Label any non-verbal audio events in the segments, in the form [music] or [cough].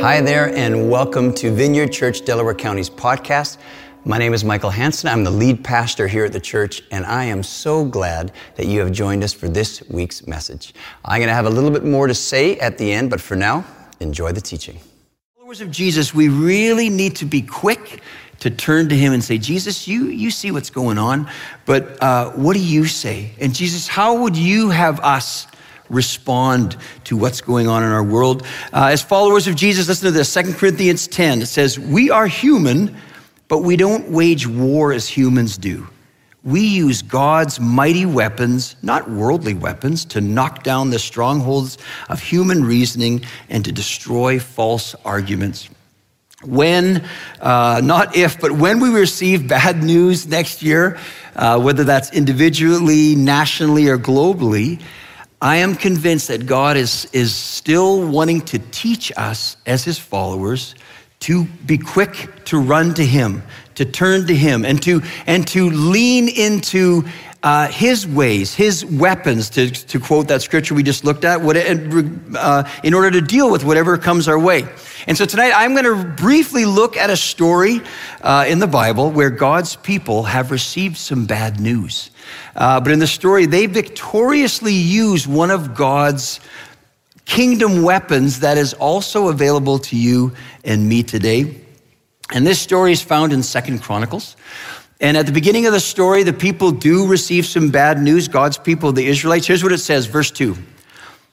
Hi there, and welcome to Vineyard Church Delaware County's podcast. My name is Michael Hanson. I'm the lead pastor here at the church, and I am so glad that you have joined us for this week's message. I'm going to have a little bit more to say at the end, but for now, enjoy the teaching. Followers of Jesus, we really need to be quick to turn to him and say, Jesus, you, you see what's going on, but uh, what do you say? And Jesus, how would you have us respond to what's going on in our world? Uh, as followers of Jesus, listen to this 2 Corinthians 10. It says, We are human, but we don't wage war as humans do. We use God's mighty weapons, not worldly weapons, to knock down the strongholds of human reasoning and to destroy false arguments when, uh, not if, but when we receive bad news next year, uh, whether that's individually, nationally, or globally, I am convinced that God is, is still wanting to teach us as his followers to be quick to run to him, to turn to him, and to, and to lean into uh, his ways, his weapons, to, to quote that scripture we just looked at, what, uh, in order to deal with whatever comes our way. And so tonight I'm going to briefly look at a story uh, in the Bible where God's people have received some bad news. Uh, but in the story, they victoriously use one of God's kingdom weapons that is also available to you and me today. And this story is found in Second Chronicles. And at the beginning of the story, the people do receive some bad news, God's people, the Israelites. Here's what it says, verse 2.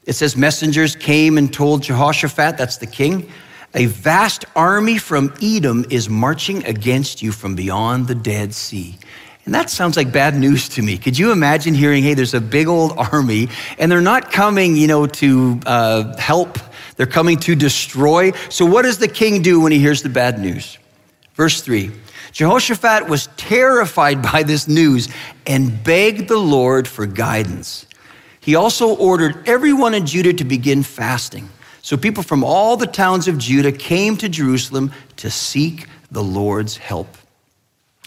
It says, Messengers came and told Jehoshaphat, that's the king, a vast army from Edom is marching against you from beyond the Dead Sea. And that sounds like bad news to me. Could you imagine hearing, hey, there's a big old [laughs] army, and they're not coming, you know, to uh, help, they're coming to destroy. So, what does the king do when he hears the bad news? Verse 3 Jehoshaphat was terrified by this news and begged the Lord for guidance. He also ordered everyone in Judah to begin fasting. So people from all the towns of Judah came to Jerusalem to seek the Lord's help.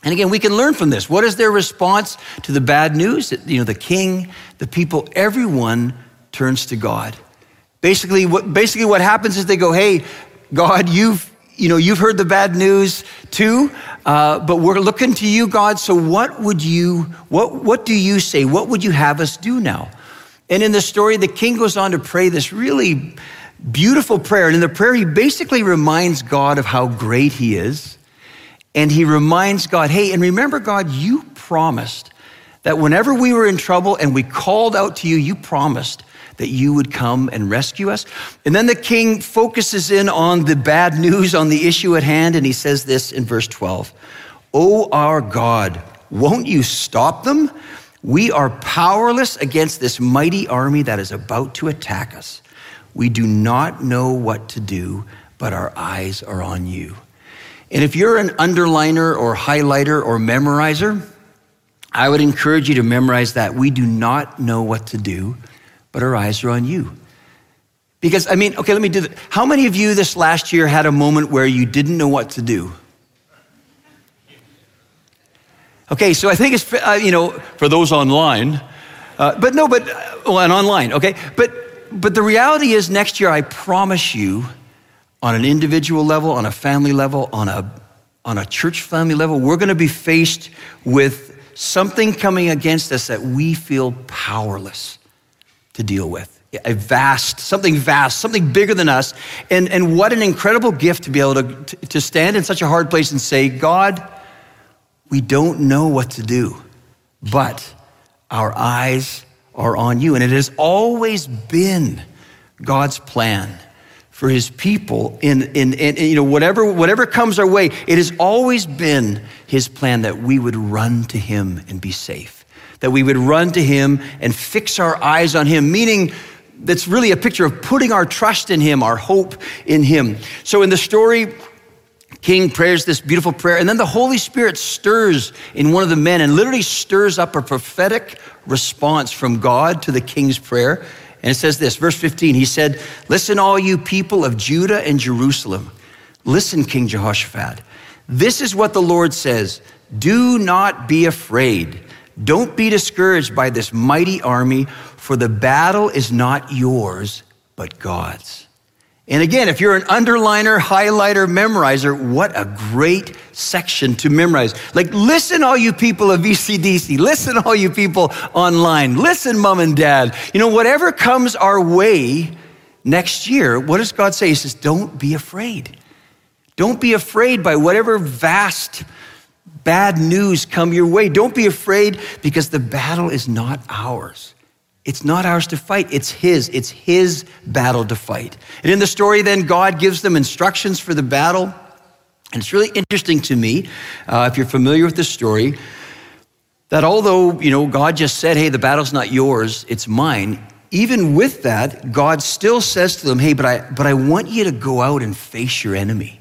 And again, we can learn from this. What is their response to the bad news? You know, the king, the people, everyone turns to God. Basically, what, basically what happens is they go, hey, God, you've, you know, you've heard the bad news too, uh, but we're looking to you, God. So what would you, what, what do you say? What would you have us do now? And in the story, the king goes on to pray this really beautiful prayer. And in the prayer, he basically reminds God of how great he is. And he reminds God, hey, and remember, God, you promised that whenever we were in trouble and we called out to you, you promised that you would come and rescue us. And then the king focuses in on the bad news, on the issue at hand, and he says this in verse 12 Oh, our God, won't you stop them? We are powerless against this mighty army that is about to attack us. We do not know what to do, but our eyes are on you. And if you're an underliner or highlighter or memorizer, I would encourage you to memorize that. We do not know what to do, but our eyes are on you. Because, I mean, okay, let me do that. How many of you this last year had a moment where you didn't know what to do? Okay, so I think it's, uh, you know, for those online, uh, but no, but, uh, well, and online, okay? But, but the reality is next year, I promise you, on an individual level, on a family level, on a, on a church family level, we're gonna be faced with something coming against us that we feel powerless to deal with. A vast, something vast, something bigger than us. And, and what an incredible gift to be able to, to stand in such a hard place and say, God, we don't know what to do, but our eyes are on you. And it has always been God's plan for his people in, in, in, you know whatever whatever comes our way it has always been his plan that we would run to him and be safe that we would run to him and fix our eyes on him, meaning that's really a picture of putting our trust in him, our hope in him. So in the story, King prays this beautiful prayer, and then the Holy Spirit stirs in one of the men and literally stirs up a prophetic response from God to the king's prayer. And it says this, verse 15, he said, Listen, all you people of Judah and Jerusalem. Listen, King Jehoshaphat. This is what the Lord says Do not be afraid. Don't be discouraged by this mighty army, for the battle is not yours, but God's. And again, if you're an underliner, highlighter, memorizer, what a great section to memorize. Like, listen, all you people of VCDC. Listen, all you people online. Listen, mom and dad. You know, whatever comes our way next year, what does God say? He says, don't be afraid. Don't be afraid by whatever vast bad news come your way. Don't be afraid because the battle is not ours. It's not ours to fight, it's His. It's His battle to fight. And in the story, then, God gives them instructions for the battle. And it's really interesting to me, uh, if you're familiar with the story, that although, you know, God just said, hey, the battle's not yours, it's mine, even with that, God still says to them, hey, but I, but I want you to go out and face your enemy.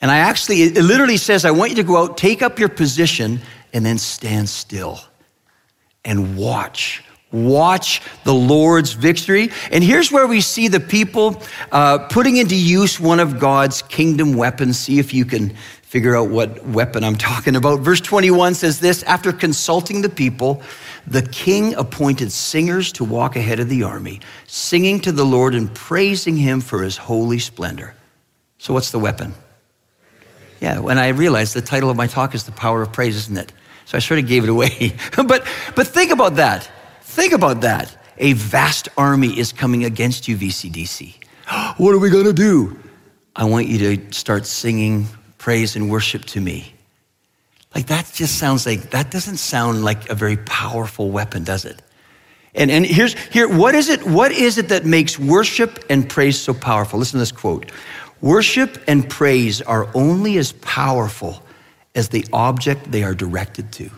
And I actually, it literally says, I want you to go out, take up your position, and then stand still and watch Watch the Lord's victory. And here's where we see the people uh, putting into use one of God's kingdom weapons. See if you can figure out what weapon I'm [laughs] talking about. Verse 21 says this After consulting the people, the king appointed singers to walk ahead of the army, singing to the Lord and praising him for his holy splendor. So, what's the weapon? Yeah, when I realized the title of my talk is The Power of Praise, isn't it? So I sort of gave it away. [laughs] but, but think about that. Think about that. A vast army is coming against you, VCDC. [gasps] What are we going to do? I want you to start singing praise and worship to me. Like that just sounds like, that doesn't sound like a very powerful weapon, does it? And, and here's, here, what is it, what is it that makes worship and praise so powerful? Listen to this quote. Worship and praise are only as powerful as the object they are directed to.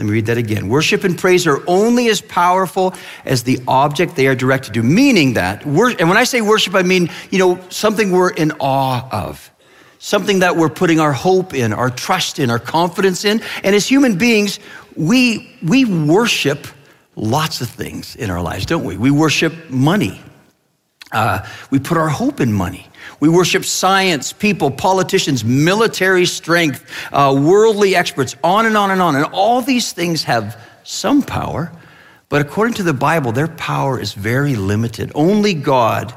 Let me read that again. Worship and praise are only as powerful as the object they are directed to, meaning that, and when I say worship, I mean, you know, something we're in awe of, something that we're putting our hope in, our trust in, our confidence in. And as human beings, we, we worship lots of things in our lives, don't we? We worship money. Uh, we put our hope in money. We worship science, people, politicians, military strength, uh, worldly experts, on and on and on. And all these things have some power, but according to the Bible, their power is very limited. Only God,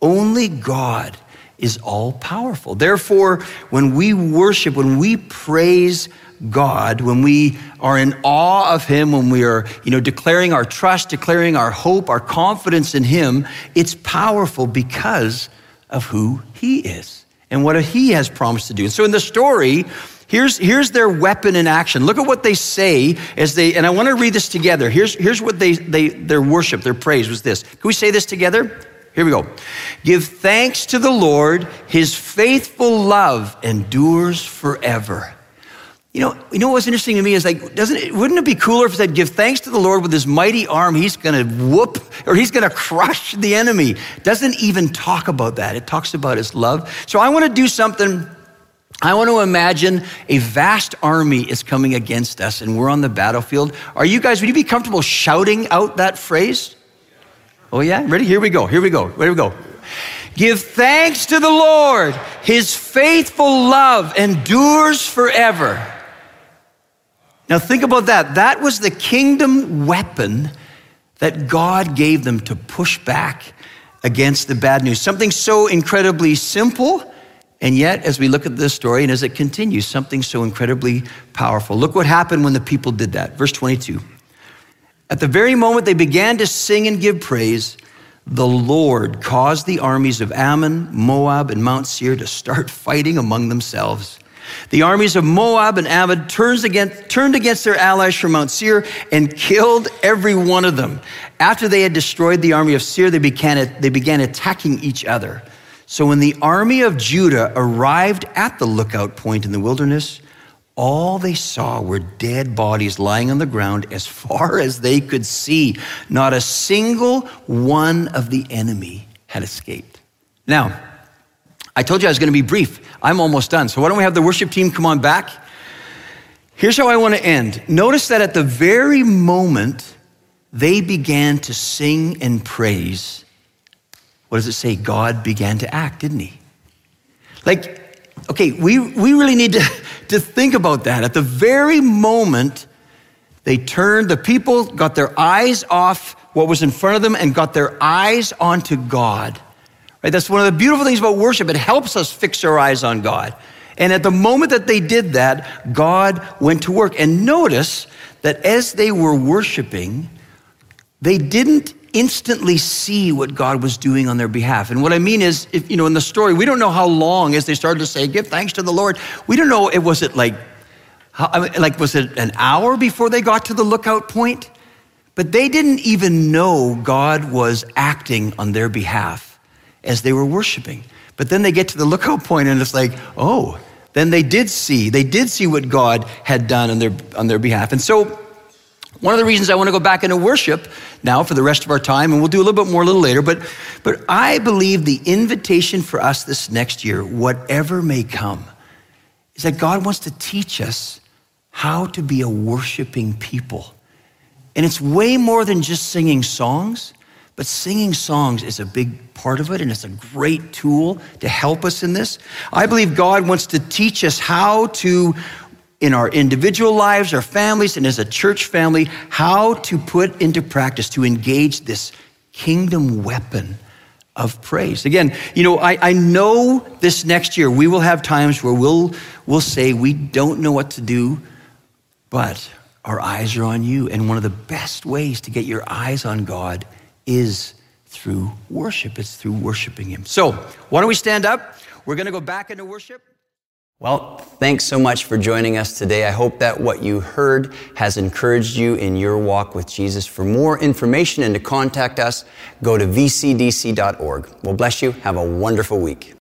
only God is all powerful. Therefore, when we worship, when we praise God, when we are in awe of Him, when we are, you know, declaring our trust, declaring our hope, our confidence in Him, it's powerful because of who he is and what he has promised to do. And So in the story, here's, here's their weapon in action. Look at what they say as they, and I want to read this together. Here's, here's what they, they, their worship, their praise was this. Can we say this together? Here we go. Give thanks to the Lord, his faithful love endures forever. You know, you know what's interesting to me is like, doesn't it, wouldn't it be cooler if it said, give thanks to the Lord with his mighty arm, he's gonna whoop, or he's gonna crush the enemy. Doesn't even talk about that. It talks about his love. So I wanna do something, I wanna imagine a vast army is coming against us and we're on the battlefield. Are you guys, would you be comfortable shouting out that phrase? Oh yeah, ready? Here we go, here we go, here we go. Give thanks to the Lord. His faithful love endures forever. Now, think about that. That was the kingdom weapon that God gave them to push back against the bad news. Something so incredibly simple, and yet, as we look at this story and as it continues, something so incredibly powerful. Look what happened when the people did that. Verse 22. At the very moment they began to sing and give praise, the Lord caused the armies of Ammon, Moab, and Mount Seir to start [laughs] fighting among themselves. The armies of Moab and Ammon against, turned against their allies from Mount Seir and killed every one of them. After they had destroyed the army of Seir, they began, they began attacking each other. So when the army of Judah arrived at the lookout point in the wilderness, all they saw were dead bodies lying on the ground as far as they could see. Not a single one of the enemy had escaped. Now, I told you I was going to be brief. I'm almost done. So why don't we have the worship team come on back? Here's how I want to end. Notice that at the very moment they began to sing and praise, what does it say? God began to act, didn't he? Like, okay, we, we really need to, [laughs] to think about that. At the very moment they turned, the people got their eyes off what was in front of them and got their eyes onto God Right? That's one of the beautiful things about worship. It helps us fix our eyes on God. And at the moment that they did that, God went to work. And notice that as they were worshiping, they didn't instantly see what God was doing on their behalf. And what I mean is, if, you know, in the story, we don't know how long as they started to say, give thanks to the Lord. We don't know, it was it like, how, I mean, like, was it an hour before they got to the lookout point? But they didn't even know God was acting on their behalf as they were worshiping. But then they get to the lookout point and it's like, oh, then they did see, they did see what God had done on their, on their behalf. And so one of the reasons I want to go back into worship now for the rest of our time, and we'll do a little bit more a little later, but, but I believe the invitation for us this next year, whatever may come, is that God wants to teach us how to be a worshiping people. And it's way more than just singing songs, but singing songs is a big part of it, and it's a great tool to help us in this. I believe God wants to teach us how to in our individual lives, our families, and as a church family, how to put into practice, to engage this kingdom weapon of praise. Again, you know, I, I know this next year we will have times where we'll, we'll say we don't know what to do, but our eyes are on you. And one of the best ways to get your eyes on God is through worship. It's through worshiping Him. So, why don't we stand up? We're going to go back into worship. Well, thanks so much for joining us today. I hope that what you heard has encouraged you in your walk with Jesus. For more information and to contact us, go to vcdc.org. Well, bless you. Have a wonderful week.